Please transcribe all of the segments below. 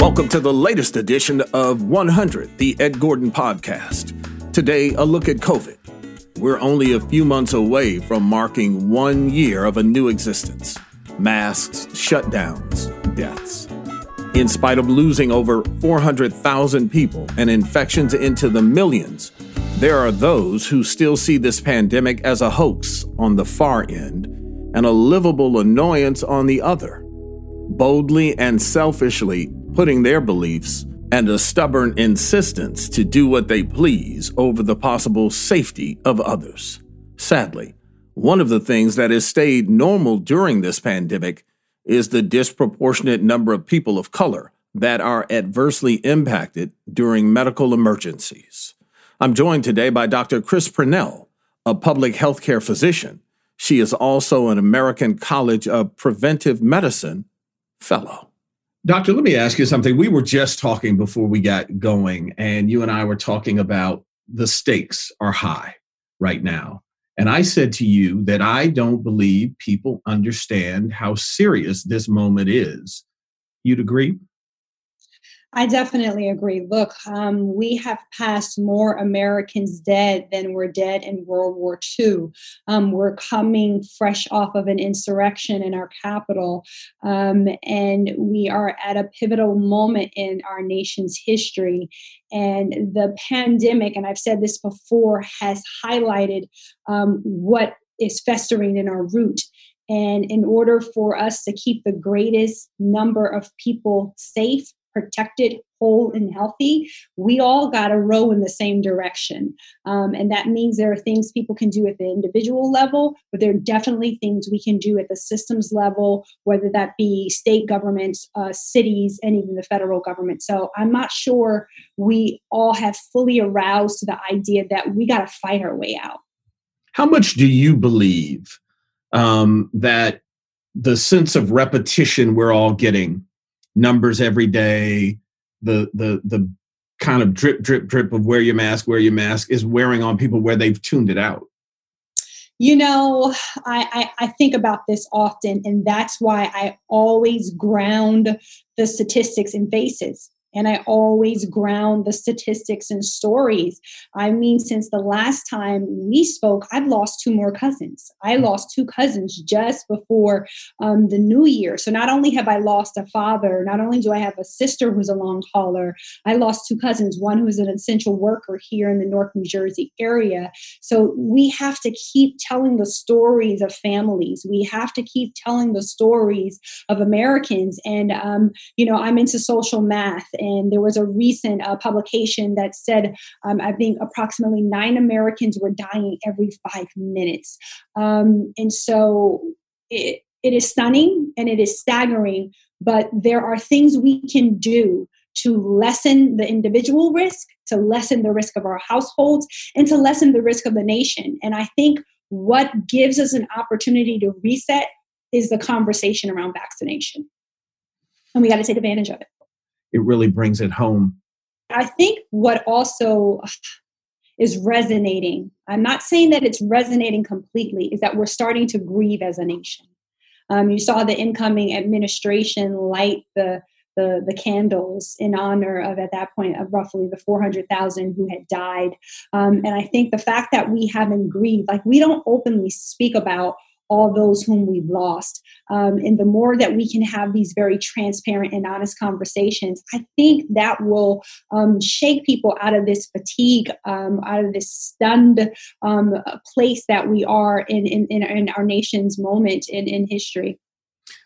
Welcome to the latest edition of 100, the Ed Gordon Podcast. Today, a look at COVID. We're only a few months away from marking one year of a new existence masks, shutdowns, deaths. In spite of losing over 400,000 people and infections into the millions, there are those who still see this pandemic as a hoax on the far end and a livable annoyance on the other, boldly and selfishly putting their beliefs and a stubborn insistence to do what they please over the possible safety of others. Sadly, one of the things that has stayed normal during this pandemic is the disproportionate number of people of color that are adversely impacted during medical emergencies. I'm joined today by Dr. Chris Pernell, a public health care physician. She is also an American College of Preventive Medicine fellow. Doctor, let me ask you something. We were just talking before we got going, and you and I were talking about the stakes are high right now. And I said to you that I don't believe people understand how serious this moment is. You'd agree? I definitely agree. Look, um, we have passed more Americans dead than were dead in World War II. Um, we're coming fresh off of an insurrection in our capital, um, and we are at a pivotal moment in our nation's history. And the pandemic, and I've said this before, has highlighted um, what is festering in our root. And in order for us to keep the greatest number of people safe, protected, whole, and healthy, we all got to row in the same direction. Um, and that means there are things people can do at the individual level, but there are definitely things we can do at the systems level, whether that be state governments, uh, cities, and even the federal government. So I'm not sure we all have fully aroused to the idea that we got to fight our way out. How much do you believe um, that the sense of repetition we're all getting numbers every day, the the the kind of drip drip drip of wear your mask, wear your mask is wearing on people where they've tuned it out? You know, I, I, I, think about this often, and that's why I always ground the statistics in bases and I always ground the statistics and stories. I mean, since the last time we spoke, I've lost two more cousins. I hmm. lost two cousins just before um, the new year. So not only have I lost a father, not only do I have a sister who's a long hauler, I lost two cousins, one who's an essential worker here in the North New Jersey area. So we have to keep telling the stories of families. We have to keep telling the stories of Americans. And, um, you know, I'm into social math and there was a recent uh, publication that said, um, I think approximately nine Americans were dying every five minutes. Um, and so it, it is stunning and it is staggering, but there are things we can do to lessen the individual risk, to lessen the risk of our households, and to lessen the risk of the nation. And I think what gives us an opportunity to reset is the conversation around vaccination. And we got to take advantage of it it really brings it home. I think what also is resonating, I'm not saying that it's resonating completely, is that we're starting to grieve as a nation. Um, you saw the incoming administration light the, the, the candles in honor of, at that point, of roughly the 400,000 who had died. Um, and I think the fact that we haven't grieved, like we don't openly speak about all those whom we've lost. Um, and the more that we can have these very transparent and honest conversations, I think that will um, shake people out of this fatigue, um, out of this stunned um, place that we are in, in, in, our nation's moment in, in history.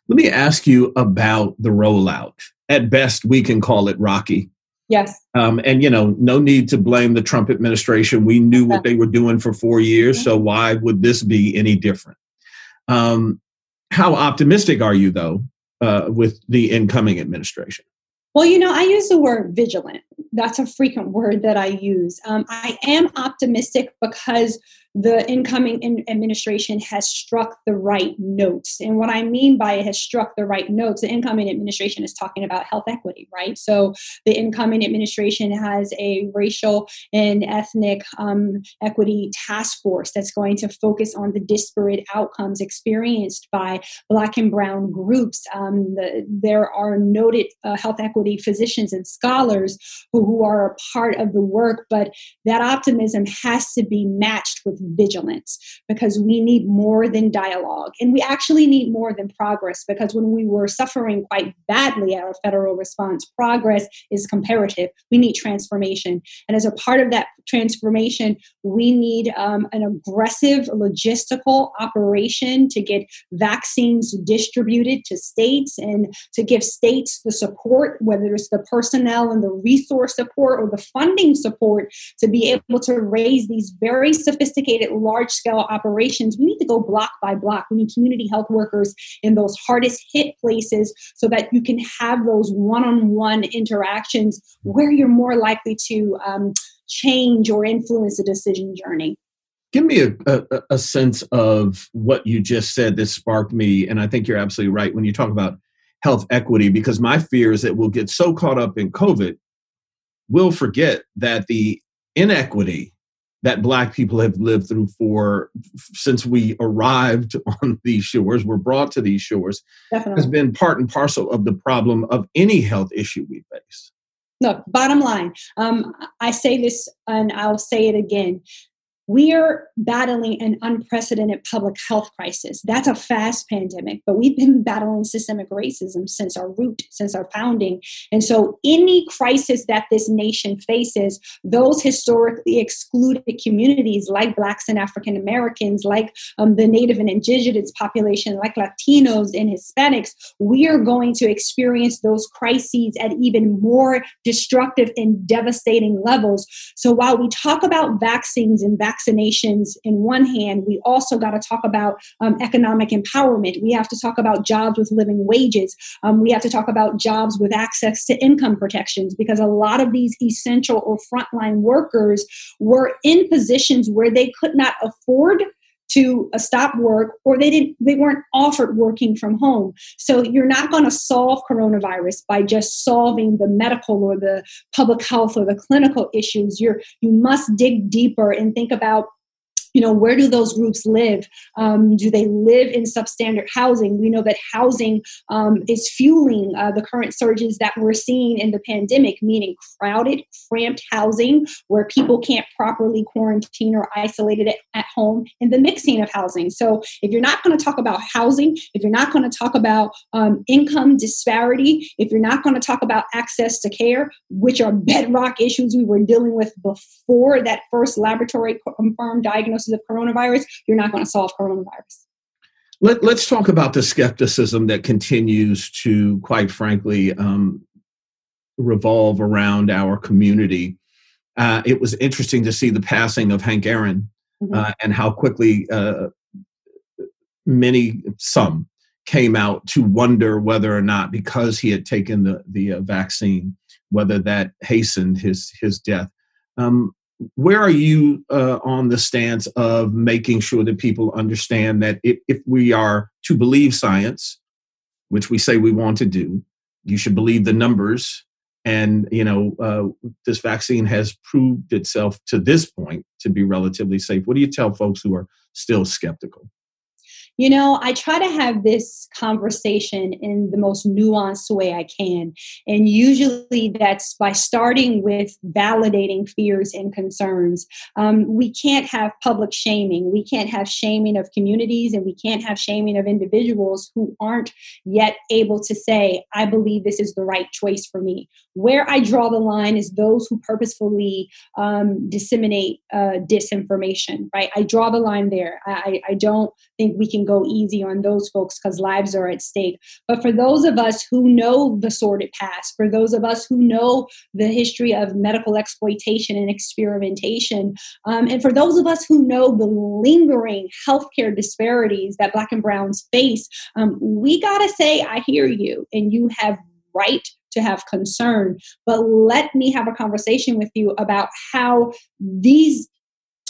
Let me ask you about the rollout. At best, we can call it rocky. Yes. Um, and, you know, no need to blame the Trump administration. We knew what they were doing for four years, so why would this be any different? Um, how optimistic are you, though, uh, with the incoming administration? Well, you know, I use the word vigilant. That's a frequent word that I use. Um, I am optimistic because the incoming in administration has struck the right notes. And what I mean by it has struck the right notes, the incoming administration is talking about health equity, right? So the incoming administration has a racial and ethnic um, equity task force that's going to focus on the disparate outcomes experienced by Black and Brown groups. Um, the, there are noted uh, health equity physicians and scholars who, who are a part of the work, but that optimism has to be matched with vigilance because we need more than dialogue. And we actually need more than progress because when we were suffering quite badly at our federal response, progress is comparative. We need transformation. And as a part of that transformation, we need um, an aggressive logistical operation to get vaccines distributed to states and to give states the support, whether it's the personnel and the resource support or the funding support, to be able to raise these very sophisticated large scale operations, we need to go block by block. We need community health workers in those hardest hit places so that you can have those one on one interactions where you're more likely to um, change or influence the decision journey. Give me a, a, a sense of what you just said that sparked me. And I think you're absolutely right when you talk about health equity, because my fear is that we'll get so caught up in COVID, we'll forget that the inequity that black people have lived through for since we arrived on these shores were brought to these shores Definitely. has been part and parcel of the problem of any health issue we face look bottom line um, i say this and i'll say it again we are battling an unprecedented public health crisis. That's a fast pandemic, but we've been battling systemic racism since our root, since our founding. And so, any crisis that this nation faces, those historically excluded communities like Blacks and African Americans, like um, the Native and Indigenous population, like Latinos and Hispanics, we are going to experience those crises at even more destructive and devastating levels. So, while we talk about vaccines and vaccines, vaccinations in one hand, we also got to talk about um, economic empowerment. We have to talk about jobs with living wages. Um, we have to talk about jobs with access to income protections because a lot of these essential or frontline workers were in positions where they could not afford to uh, stop work or they didn't they weren't offered working from home. So you're not going to solve coronavirus by just solving the medical or the public health or the clinical issues. You're you must dig deeper and think about you know where do those groups live? Um, do they live in substandard housing? We know that housing um, is fueling uh, the current surges that we're seeing in the pandemic meaning crowded cramped housing where people can't properly quarantine or isolate it at home and the mixing of housing. So if you're not going to talk about housing if you're not going to talk about um, income disparity if you're not going to talk about access to care which are bedrock issues we were dealing with before that first laboratory confirmed diagnosis diagnosis of coronavirus, you're not going to solve coronavirus. Let, us talk about the skepticism that continues to, quite frankly, um, revolve around our community. Uh, it was interesting to see the passing of Hank Aaron mm-hmm. uh, and how quickly uh, many, some, came out to wonder whether or not, because he had taken the the uh, vaccine, whether that hastened his his death. Um, where are you uh, on the stance of making sure that people understand that if, if, we are to believe science, which we say we want to do, you should believe the numbers. And you know, uh, this vaccine has proved itself to this point to be relatively safe. What do you tell folks who are still skeptical? You know, I try to have this conversation in the most nuanced way I can. And usually that's by starting with validating fears and concerns. Um, we can't have public shaming. We can't have shaming of communities and we can't have shaming of individuals who aren't yet able to say, I believe this is the right choice for me. Where I draw the line is those who purposefully um, disseminate uh, disinformation, right? I draw the line there. I, I don't think we can go easy on those folks because lives are at stake. But for those of us who know the sordid past, for those of us who know the history of medical exploitation and experimentation, um, and for those of us who know the lingering healthcare disparities that Black and Browns face, um, we got to say, I hear you, and you have right to have concern. But let me have a conversation with you about how these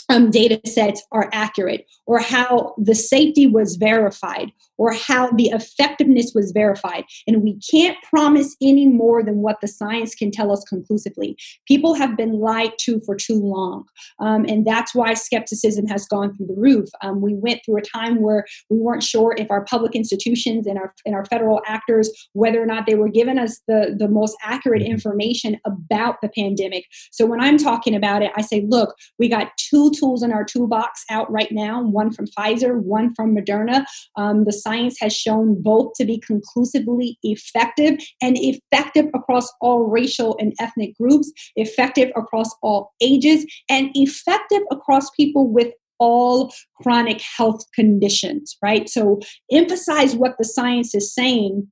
um, data sets are accurate or how the safety was verified or how the effectiveness was verified. And we can't promise any more than what the science can tell us conclusively. People have been lied to for too long. Um, and that's why skepticism has gone through the roof. Um, we went through a time where we weren't sure if our public institutions and our, and our federal actors, whether or not they were giving us the, the most accurate mm-hmm. information about the pandemic. So when I'm talking about it, I say, look, we got two tools in our toolbox out right now one from Pfizer, one from Moderna. Um, the science has shown both to be conclusively effective and effective across all racial and ethnic groups, effective across all ages, and effective across people with all chronic health conditions, right? So emphasize what the science is saying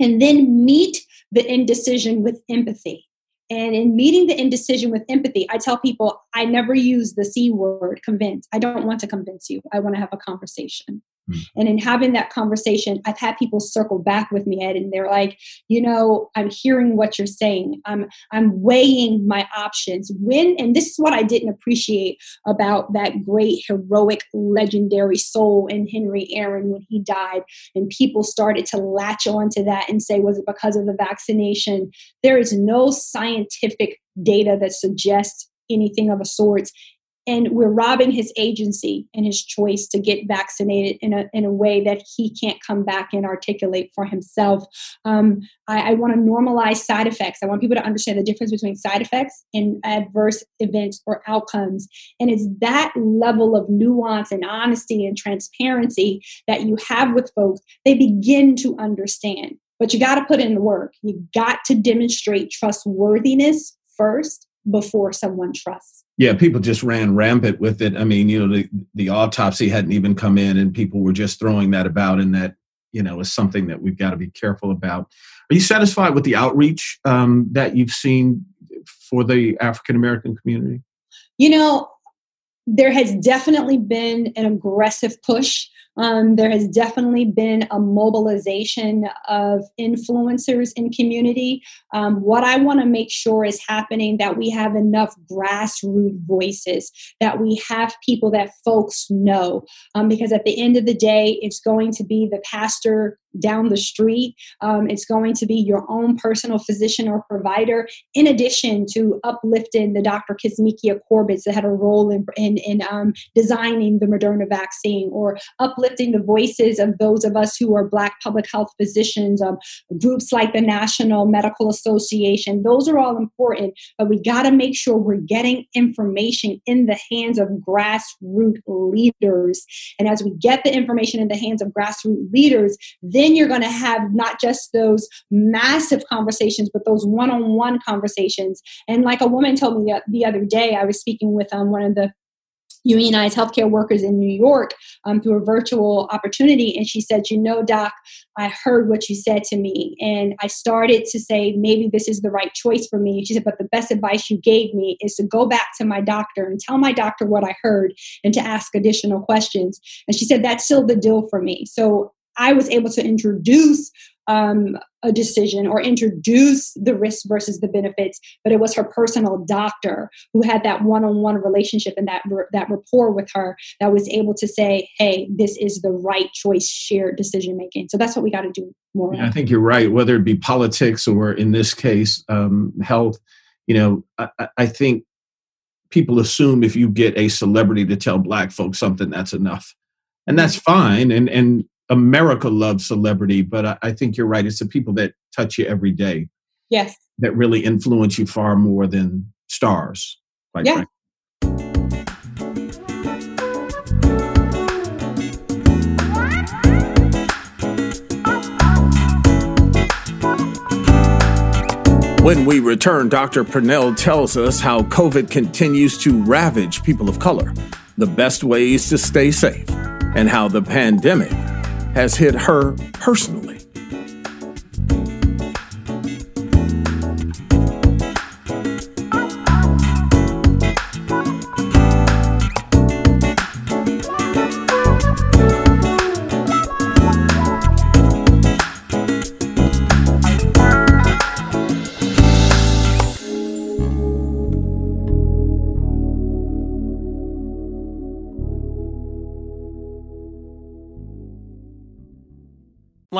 and then meet the indecision with empathy. And in meeting the indecision with empathy, I tell people I never use the C word, convince. I don't want to convince you. I want to have a conversation. Mm. And in having that conversation, I've had people circle back with me, Ed, and they're like, you know, I'm hearing what you're saying. I'm I'm weighing my options. When and this is what I didn't appreciate about that great, heroic, legendary soul in Henry Aaron when he died, and people started to latch on to that and say, was it because of the vaccination? There is no scientific data that suggests anything of a sort and we're robbing his agency and his choice to get vaccinated in a, in a way that he can't come back and articulate for himself. Um, I, I want to normalize side effects. I want people to understand the difference between side effects and adverse events or outcomes. And it's that level of nuance and honesty and transparency that you have with folks, they begin to understand. But you got to put in the work. You got to demonstrate trustworthiness first before someone trusts. Yeah, people just ran rampant with it. I mean, you know, the, the autopsy hadn't even come in, and people were just throwing that about, and that you know is something that we've got to be careful about. Are you satisfied with the outreach um, that you've seen for the African American community? You know, there has definitely been an aggressive push Um, there has definitely been a mobilization of influencers in community. Um, what I want to make sure is happening that we have enough grassroots voices, that we have people that folks know, um, because at the end of the day, it's going to be the pastor down the street. Um, it's going to be your own personal physician or provider, in addition to uplifting the Dr. Kizzmekia Corbett's that had a role in, in, in um, designing the Moderna vaccine, or uplifting the voices of those of us who are Black public health physicians, um, groups like the National Medical Association. Those are all important, but we got to make sure we're getting information in the hands of grassroots leaders. And as we get the information in the hands of grassroots leaders, then then you're going to have not just those massive conversations, but those one on one conversations. And like a woman told me the, other day, I was speaking with um, one of the unionized healthcare workers in New York um, through a virtual opportunity. And she said, You know, Doc, I heard what you said to me. And I started to say, maybe this is the right choice for me. She said, But the best advice you gave me is to go back to my doctor and tell my doctor what I heard and to ask additional questions. And she said, That's still the deal for me. So I was able to introduce um, a decision or introduce the risks versus the benefits, but it was her personal doctor who had that one-on-one relationship and that that rapport with her that was able to say, "Hey, this is the right choice, shared decision making." So that's what we got to do more. Yeah, I think you're right. Whether it be politics or in this case, um, health, you know, I, I think people assume if you get a celebrity to tell Black folks something, that's enough, and that's fine. And and America loves celebrity, but I, I, think you're right. It's the people that touch you every day. Yes. That really influence you far more than stars. yeah. Frankly. When we return, Dr. Pernell tells us how COVID continues to ravage people of color, the best ways to stay safe, and how the pandemic has hit her personally.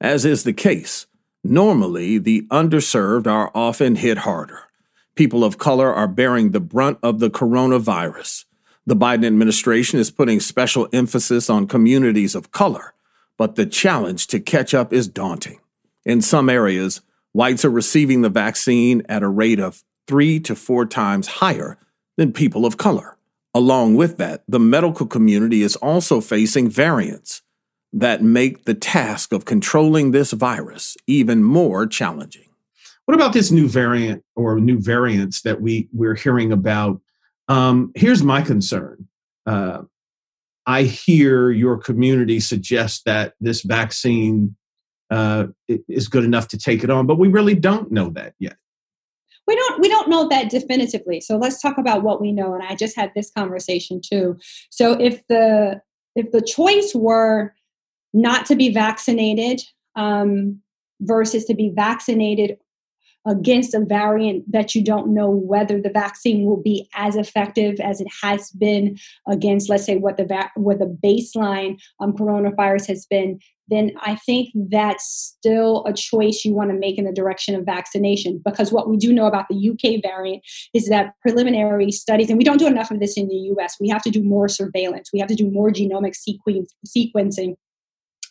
as is the case, normally the underserved are often hit harder. People of color are bearing the brunt of the coronavirus. The Biden administration is putting special emphasis on communities of color, but the challenge to catch up is daunting. In some areas, whites are receiving the vaccine at a rate of three to four times higher than people of color. Along with that, the medical community is also facing variants that make the task of controlling this virus even more challenging. What about this new variant or new variants that we we're hearing about? Um, here's my concern. Uh, I hear your community suggest that this vaccine uh, is good enough to take it on, but we really don't know that yet. We don't we don't know that definitively. So let's talk about what we know. And I just had this conversation too. So if the if the choice were not to be vaccinated um, versus to be vaccinated against a variant that you don't know whether the vaccine will be as effective as it has been against, let's say, what the va- what the baseline um, coronavirus has been, then I think that's still a choice you want to make in the direction of vaccination. Because what we do know about the UK variant is that preliminary studies, and we don't do enough of this in the US, we have to do more surveillance, we have to do more genomic sequence, sequencing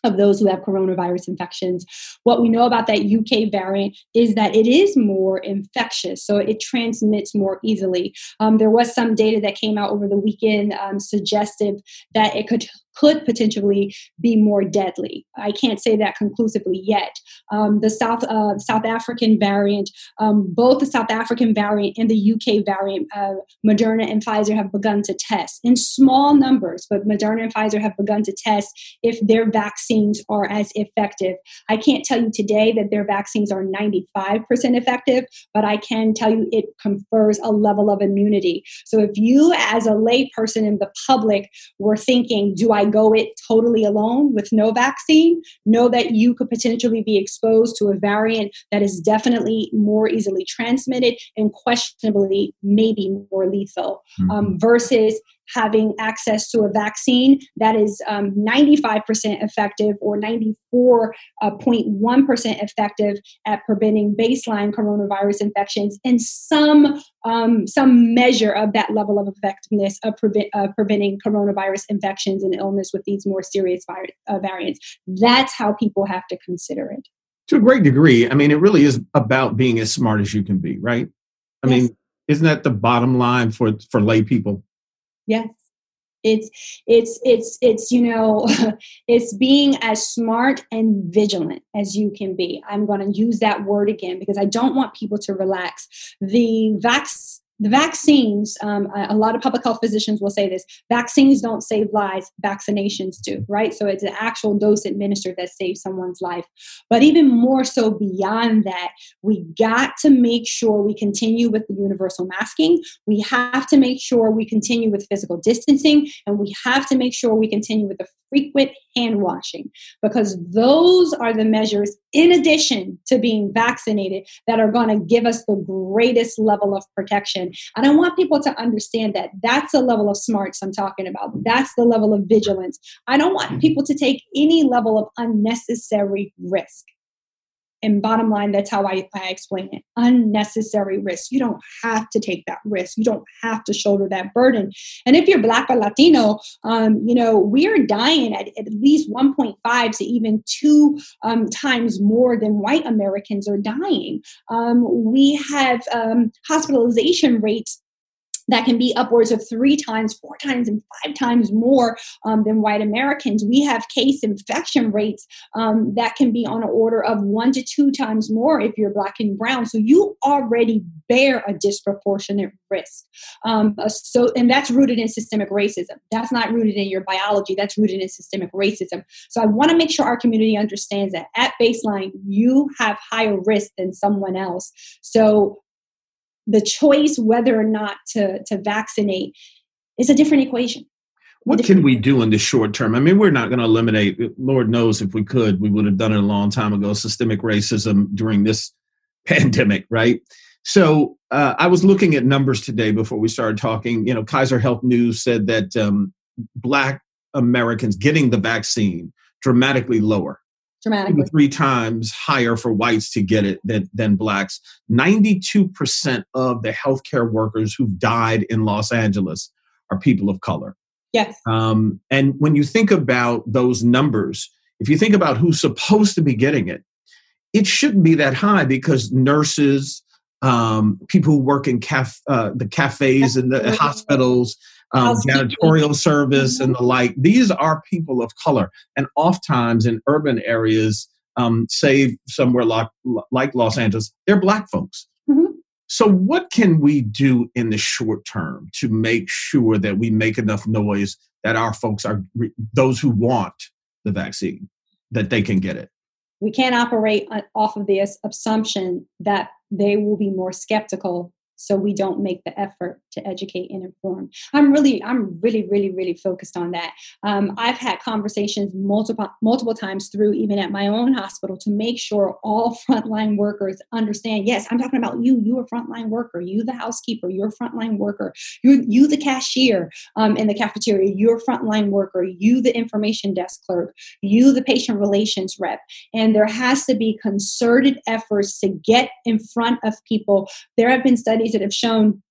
of those who have coronavirus infections. What we know about that UK variant is that it is more infectious, so it transmits more easily. Um, there was some data that came out over the weekend um, suggestive that it could could potentially be more deadly. I can't say that conclusively yet. Um, the South uh, South African variant, um, both the South African variant and the UK variant, uh, Moderna and Pfizer have begun to test in small numbers, but Moderna and Pfizer have begun to test if their vaccines are as effective. I can't tell you today that their vaccines are 95% effective, but I can tell you it confers a level of immunity. So if you, as a layperson in the public, were thinking, do I go it totally alone with no vaccine, know that you could potentially be exposed to a variant that is definitely more easily transmitted and questionably maybe more lethal mm-hmm. um, versus having access to a vaccine that is um, 95% effective or 94.1% uh, effective at preventing baseline coronavirus infections and some um, some measure of that level of effectiveness of prevent, uh, preventing coronavirus infections and illness with these more serious vi- uh, variants. That's how people have to consider it. To a great degree, I mean, it really is about being as smart as you can be, right? I yes. mean, isn't that the bottom line for for lay people? Yes. It's it's it's it's you know it's being as smart and vigilant as you can be. I'm going to use that word again because I don't want people to relax. The vax the vaccines, um, a lot of public health physicians will say this vaccines don't save lives, vaccinations do, right? So it's an actual dose administered that saves someone's life. But even more so beyond that, we got to make sure we continue with the universal masking. We have to make sure we continue with physical distancing, and we have to make sure we continue with the frequent hand washing, because those are the measures, in addition to being vaccinated, that are going to give us the greatest level of protection. And I want people to understand that that's the level of smarts I'm talking about. That's the level of vigilance. I don't want people to take any level of unnecessary risk. And bottom line, that's how I, I explain it. Unnecessary risk. You don't have to take that risk. You don't have to shoulder that burden. And if you're Black or Latino, um, you know, we are dying at at least 1.5 to even two um, times more than white Americans are dying. Um, we have um, hospitalization rates that can be upwards of three times, four times, and five times more um, than white Americans. We have case infection rates um, that can be on an order of one to two times more if you're black and brown. So you already bear a disproportionate risk. Um, uh, so, and that's rooted in systemic racism. That's not rooted in your biology. That's rooted in systemic racism. So I want to make sure our community understands that at baseline you have higher risk than someone else. So the choice whether or not to, to vaccinate is a different equation. What can we do in the short term? I mean, we're not going to eliminate, Lord knows if we could, we would have done it a long time ago, systemic racism during this pandemic, right? So uh, I was looking at numbers today before we started talking. You know, Kaiser Health News said that um, Black Americans getting the vaccine dramatically lower dramatically. Three times higher for whites to get it than, than blacks. 92% of the healthcare workers who've died in Los Angeles are people of color. Yes. Um, and when you think about those numbers, if you think about who's supposed to be getting it, it shouldn't be that high because nurses, um, people who work in caf- uh, the cafes and the hospitals, um, janitorial service mm-hmm. and the like. These are people of color, and oftentimes in urban areas, um, say somewhere like like Los Angeles, they're black folks. Mm-hmm. So, what can we do in the short term to make sure that we make enough noise that our folks are those who want the vaccine that they can get it? We can't operate off of the assumption that they will be more skeptical so we don't make the effort to educate and inform. I'm really i'm really really really focused on that. Um, i've had conversations multiple multiple times through even at my own hospital to make sure all frontline workers understand yes i'm talking about you. You a frontline worker. You the housekeeper. You're a frontline worker. You you the cashier um, in the cafeteria. You're a frontline worker. You the information desk clerk. You the patient relations rep. And there has to be concerted efforts to get in front of people. There have been studies that have shown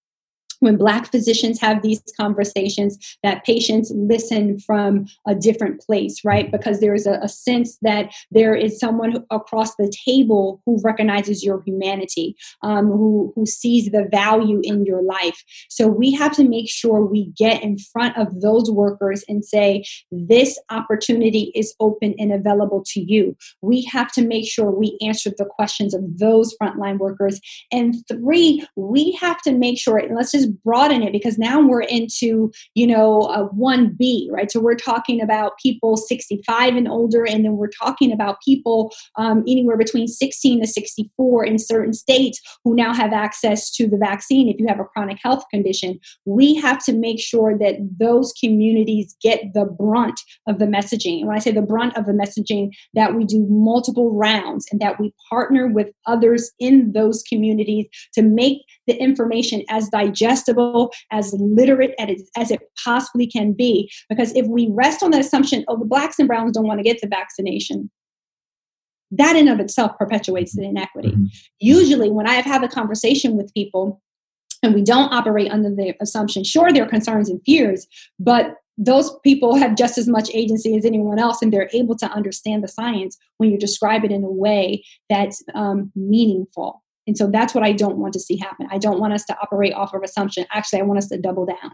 when black physicians have these conversations that patients listen from a different place right? Because there is a, a sense that there is someone who, across the table who recognizes your humanity um, who, who sees the value in your life. So we have to make sure we get in front of those workers and say this opportunity is open and available to you. We have to make sure we answer the questions of those frontline workers. And three we have to make sure and let's just broaden it because now we're into you know a 1b right? So we're talking about people 65 and older and then we're talking about people um, anywhere between 16 to 64 in certain states who now have access to the vaccine if you have a chronic health condition. We have to make sure that those communities get the brunt of the messaging. And when i say the brunt of the messaging that we do multiple rounds and that we partner with others in those communities to make the information as digestible, as literate as it possibly can be. Because if we rest on the assumption, oh, the blacks and browns don't want to get the vaccination, that in of itself perpetuates the inequity. Mm-hmm. Usually, when I have had a conversation with people, and we don't operate under the assumption, sure, there are concerns and fears, but those people have just as much agency as anyone else, and they're able to understand the science when you describe it in a way that's um, meaningful. And so that's what I don't want to see happen. I don't want us to operate off of assumption. Actually, I want us to double down.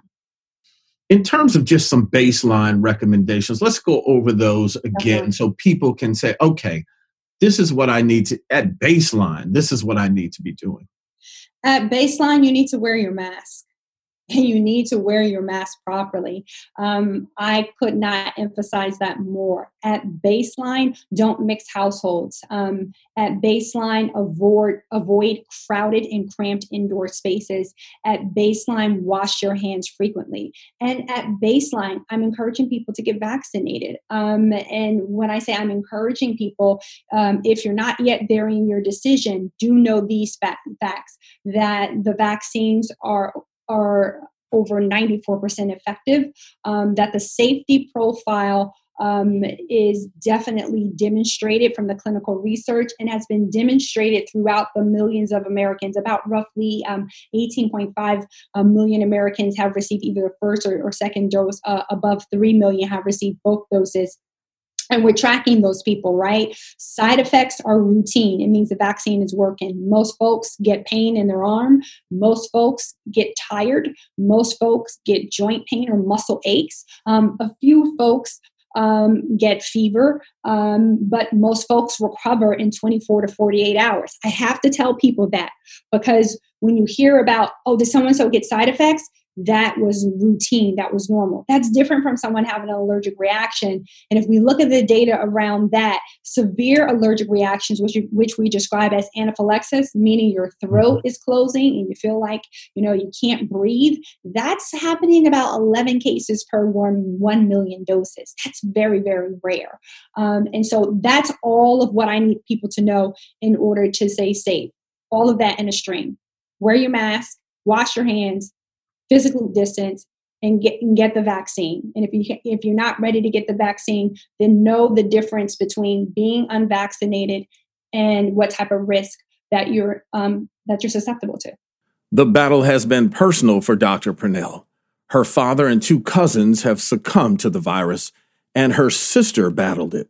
In terms of just some baseline recommendations, let's go over those again uh-huh. so people can say, okay, this is what I need to, at baseline, this is what I need to be doing. At baseline, you need to wear your mask. You need to wear your mask properly. Um, I could not emphasize that more. At baseline, don't mix households. Um, at baseline, avoid avoid crowded and cramped indoor spaces. At baseline, wash your hands frequently. And at baseline, I'm encouraging people to get vaccinated. Um, and when I say I'm encouraging people, um, if you're not yet there in your decision, do know these facts that the vaccines are are over 94% effective, um, that the safety profile um, is definitely demonstrated from the clinical research and has been demonstrated throughout the millions of Americans. About roughly um, 18.5 uh, Americans have received either the first or, or second dose, uh, above 3 million have received both doses and we're tracking those people, right? Side effects are routine. It means the vaccine is working. Most folks get pain in their arm. Most folks get tired. Most folks get joint pain or muscle aches. Um, a few folks um, get fever, um, but most folks recover in 24 to 48 hours. I have to tell people that because when you hear about, oh, did someone so get side effects? That was routine, that was normal. That's different from someone having an allergic reaction. And if we look at the data around that, severe allergic reactions, which, which we describe as anaphylaxis, meaning your throat is closing and you feel like you know you can't breathe, that's happening about 11 cases per one, 1 million doses. That's very, very rare. Um, and so that's all of what I need people to know in order to stay safe. All of that in a string. Wear your mask, wash your hands, physical distance and get and get the vaccine. And if you if you're not ready to get the vaccine, then know the difference between being unvaccinated and what type of risk that you're um, that you're susceptible to. The battle has been personal for Dr. Pernell. Her father and two cousins have succumbed to the virus, and her sister battled it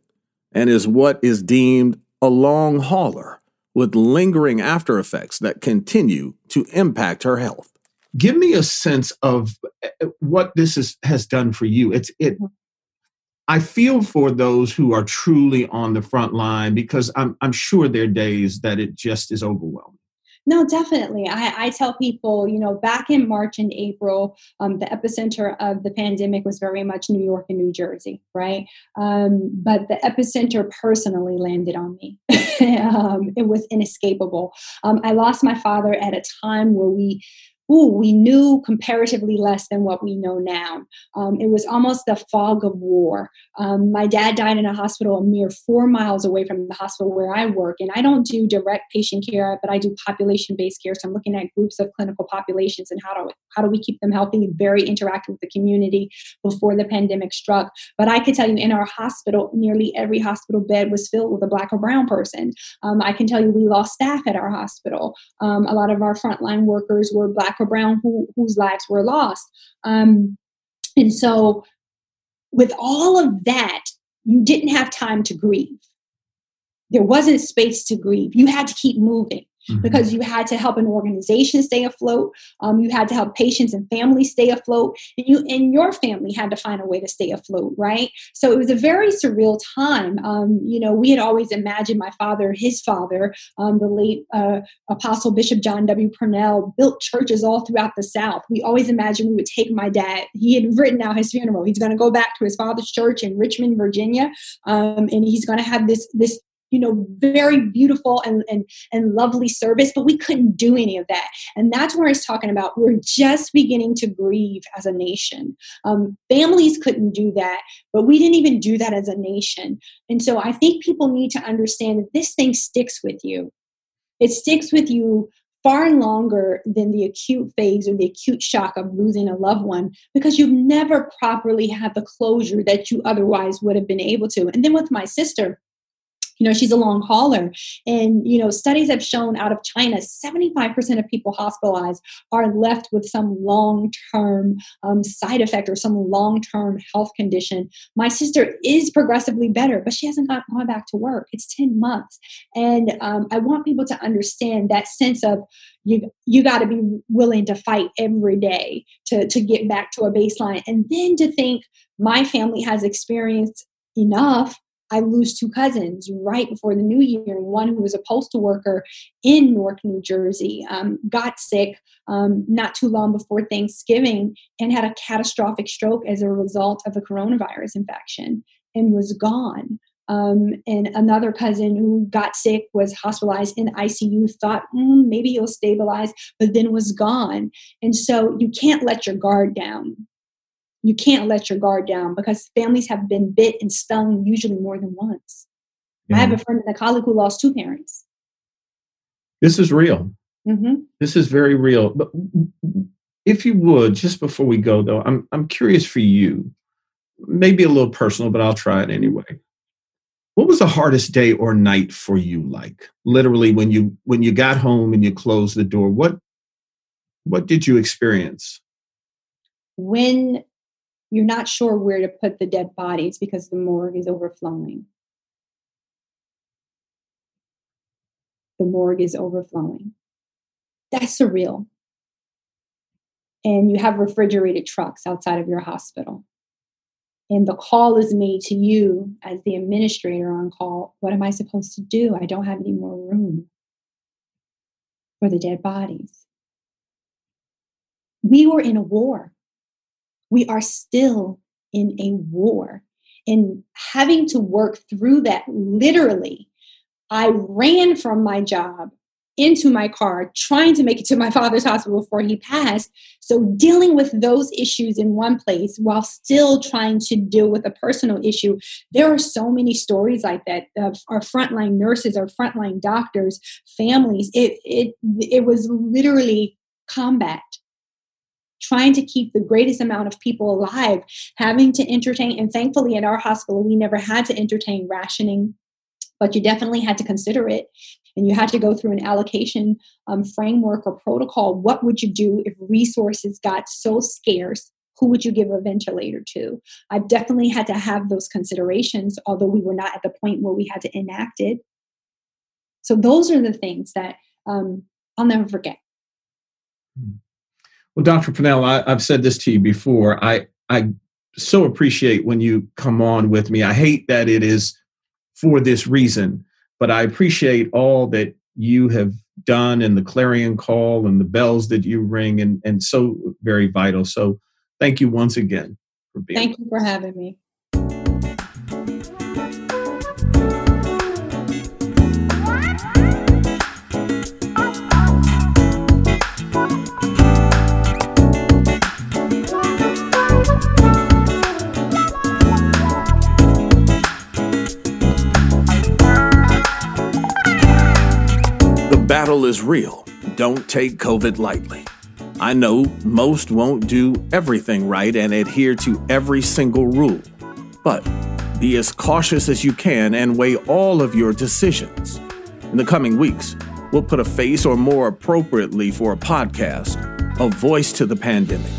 and is what is deemed a long hauler with lingering after effects that continue to impact her health give me a sense of eh, eh, what this is, has done for you. It's it. Mm-hmm. I feel for those who are truly on the front line because I'm I'm sure there are days that it just is overwhelming. No, definitely. I, I tell people, you know, back in March and April, um, the epicenter of the pandemic was very much New York and New Jersey, right? Um, but the epicenter personally landed on me. um, it was inescapable. Um, I lost my father at a time where we ooh, we knew comparatively less than what we know now. Um, it was almost the fog of war. Um, my dad died in a hospital a mere four miles away from the hospital where I work, and I don't do direct patient care, but I do population-based care. So I'm looking at groups of clinical populations and how do how do we keep them healthy, very interactive with the community before the pandemic struck. But I can tell you, in our hospital, nearly every hospital bed was filled with a black or brown person. Um, I can tell you, we lost staff at our hospital. Um, a lot of our frontline workers were black brown who, whose lives were lost. Um, and so, with all of that, you didn't have time to grieve. There wasn't space to grieve. You had to keep moving mm-hmm. because you had to help an organization stay afloat. Um, you had to help patients and families stay afloat, and you and your family had to find a way to stay afloat, right? So it was a very surreal time. Um, you know, we had always imagined my father, his father, um, the late uh, Apostle Bishop John W. Pernell, built churches all throughout the South. We always imagined we would take my dad. He had written out his funeral. He's going to go back to his father's church in Richmond, Virginia, um, and he's going to have this this you know very beautiful and, and and lovely service but we couldn't do any of that. And that's where he's talking about we're just beginning to grieve as a nation. Um, families couldn't do that but we didn't even do that as a nation. And so i think people need to understand that this thing sticks with you. It sticks with you far longer than the acute phase or the acute shock of losing a loved one because you've never properly had the closure that you otherwise would have been able to. And then with my sister, you know she's a long hauler. And you know studies have shown out of china 75% of people hospitalized are left with some long-term um, side effect or some long-term health condition. My sister is progressively better but she hasn't got, gone back to work. It's 10 months. And um, i want people to understand that sense of you you got to be willing to fight every day to to get back to a baseline. And then to think my family has experienced enough I lose two cousins right before the new year. One who was a postal worker in Newark, New Jersey, um, got sick um, not too long before Thanksgiving and had a catastrophic stroke as a result of a coronavirus infection and was gone. Um, and another cousin who got sick was hospitalized in ICU, thought mm, maybe he'll stabilize, but then was gone. And so you can't let your guard down. You can't let your guard down because families have been bit and stung usually more than once. I have a friend and a colleague who lost two parents. This is real. Mm-hmm. This is very real. But if you would, just before we go, though, I'm I'm curious for you. Maybe a little personal, but I'll try it anyway. What was the hardest day or night for you like? Literally when you when you got home and you closed the door, what what did you experience? When you're not sure where to put the dead bodies because the morgue is overflowing. The morgue is overflowing. That's surreal. And you have refrigerated trucks outside of your hospital and the call is made to you as the administrator on call what am i supposed to do i don't have any more room for the dead bodies we were in a war we are still in a war and having to work through that literally i ran from my job into my car trying to make it to my father's hospital before he passed. So, dealing with those issues in one place while still trying to deal with a personal issue, there are so many stories like that of our frontline nurses, our frontline doctors, families. It, it, it was literally combat. Trying to keep the greatest amount of people alive, having to entertain, and thankfully at our hospital, we never had to entertain rationing but you definitely had to consider it and you had to go through an allocation um, framework or protocol, what would you do if resources got so scarce? Who would you give a ventilator to? I've definitely had to have those considerations, although we were not at the point where we had to enact it. So those are the things that um, I'll never forget. Well, Dr. Pernell, I, have said this to you before. I I so appreciate when you come on with me. I hate that it is for this reason but I appreciate all that you have done and the clarion call and the bells that you ring and, and so very vital. So thank you once again for being. Thank you for having me. Battle is real. Don't take COVID lightly. I know most won't do everything right and adhere to every single rule, but be as cautious as you can and weigh all of your decisions. In the coming weeks, we'll put a face, or more appropriately for a podcast, a voice to the pandemic,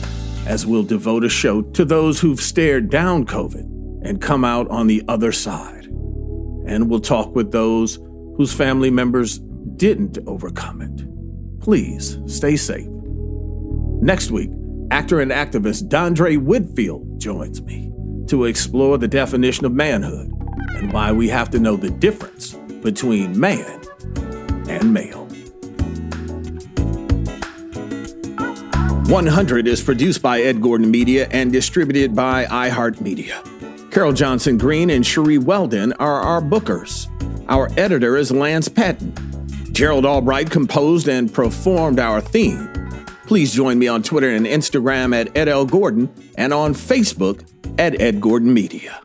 as we'll devote a show to those who've stared down COVID and come out on the other side. And we'll talk with those whose family members didn't overcome it. Please stay safe. Next week, actor and activist Dondre Whitfield joins me to explore the definition of manhood and why we have to know the difference between man and male. 100 is produced by Ed Gordon Media and distributed by iHeartMedia. Carol Johnson Green and Cherie Weldon are our bookers. Our editor is Lance Patton. Gerald Albright composed and performed our theme. Please join me on Twitter and Instagram at Ed L. Gordon and on Facebook at Ed Gordon Media.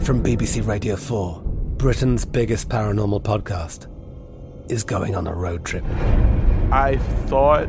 From BBC Radio 4, Britain's biggest paranormal podcast is going on a road trip. I thought